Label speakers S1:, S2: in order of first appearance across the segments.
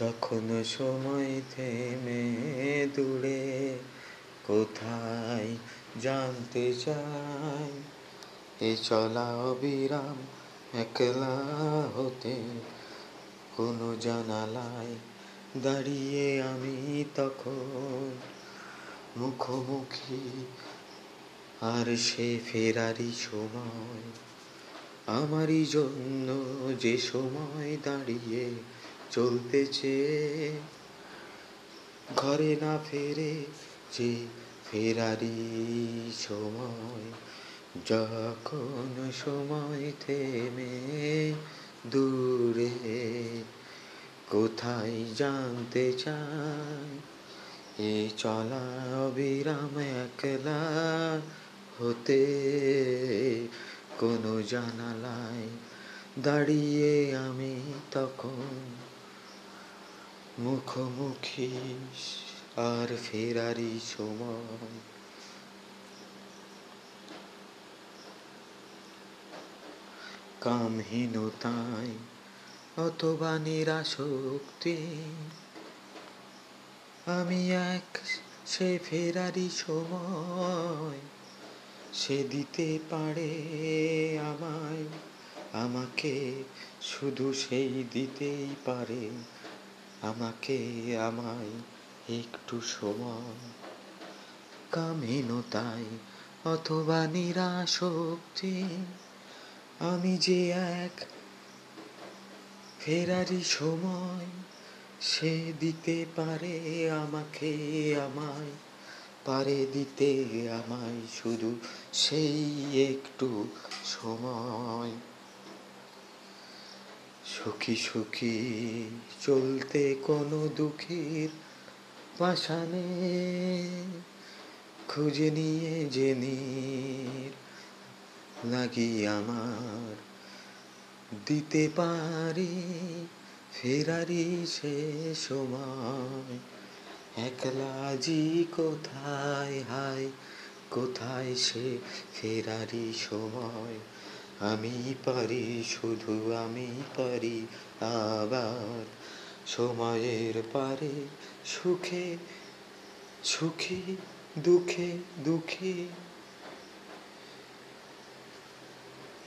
S1: যখন সময় থেমে দূরে, কোথায় জানতে চাই? এ চলা অবিরাম, একলা হতে কোনো জানালায় দাঁড়িয়ে আমি তখন মুখোমুখি, আর সে ফেরারি সময়। আমারই জন্য যে সময় দাঁড়িয়ে চলতেছে। ঘরে না ফেরে যে ফেরারি সময়, যখন সময় থেমে দূরে কোথায় জানতে চাই, এ চলা অবিরাম একলা হতে কোনো জানালায় দাঁড়িয়ে আমি তখন মুখোমুখি আর ফেরারি সময়। কামহীনতায় অথবা নিরাশক্তি। আমি এক, সে ফেরারি সময়। সে দিতে পারে আমায়, আমাকে শুধু সেই দিতেই পারে। আমাকে আমায় একটু সময়। কামহীনতায় অথবা নিরাশক্তি আমি যে এক ফেরারি সময়, সে দিতে পারে আমাকে আমায়, পারে দিতে আমায় শুধু সেই একটু সময়। সুখী সুখী চলতে কোনো দুঃখীর পাশানে খুঁজে নিয়ে জেনির লাগি আমার দিতে পারি ফেরারি সে সময়। একলা জি কোথায়, হায়, কোথায় সে ফেরারি সময়? আমি পারি, শুধু আমি পারি আবার সময়ের পারে সুখে, সুখী, দুঃখে, দুঃখী।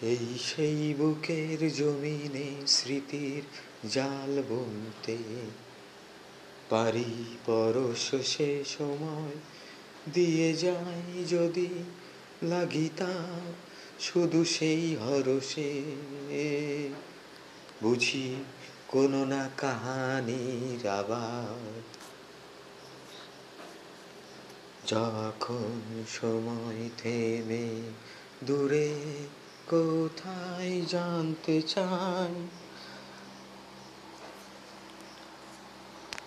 S1: এই সেই বুকের জমিনে স্মৃতির জাল বুনতে পারি, পরশ সে সময় দিয়ে যাই যদি লাগিতা শুধু সেই হরসে বুঝি কোনো না কাহানির আবার যখন সময় থেমে, দূরে কোথায় জানতে চাই?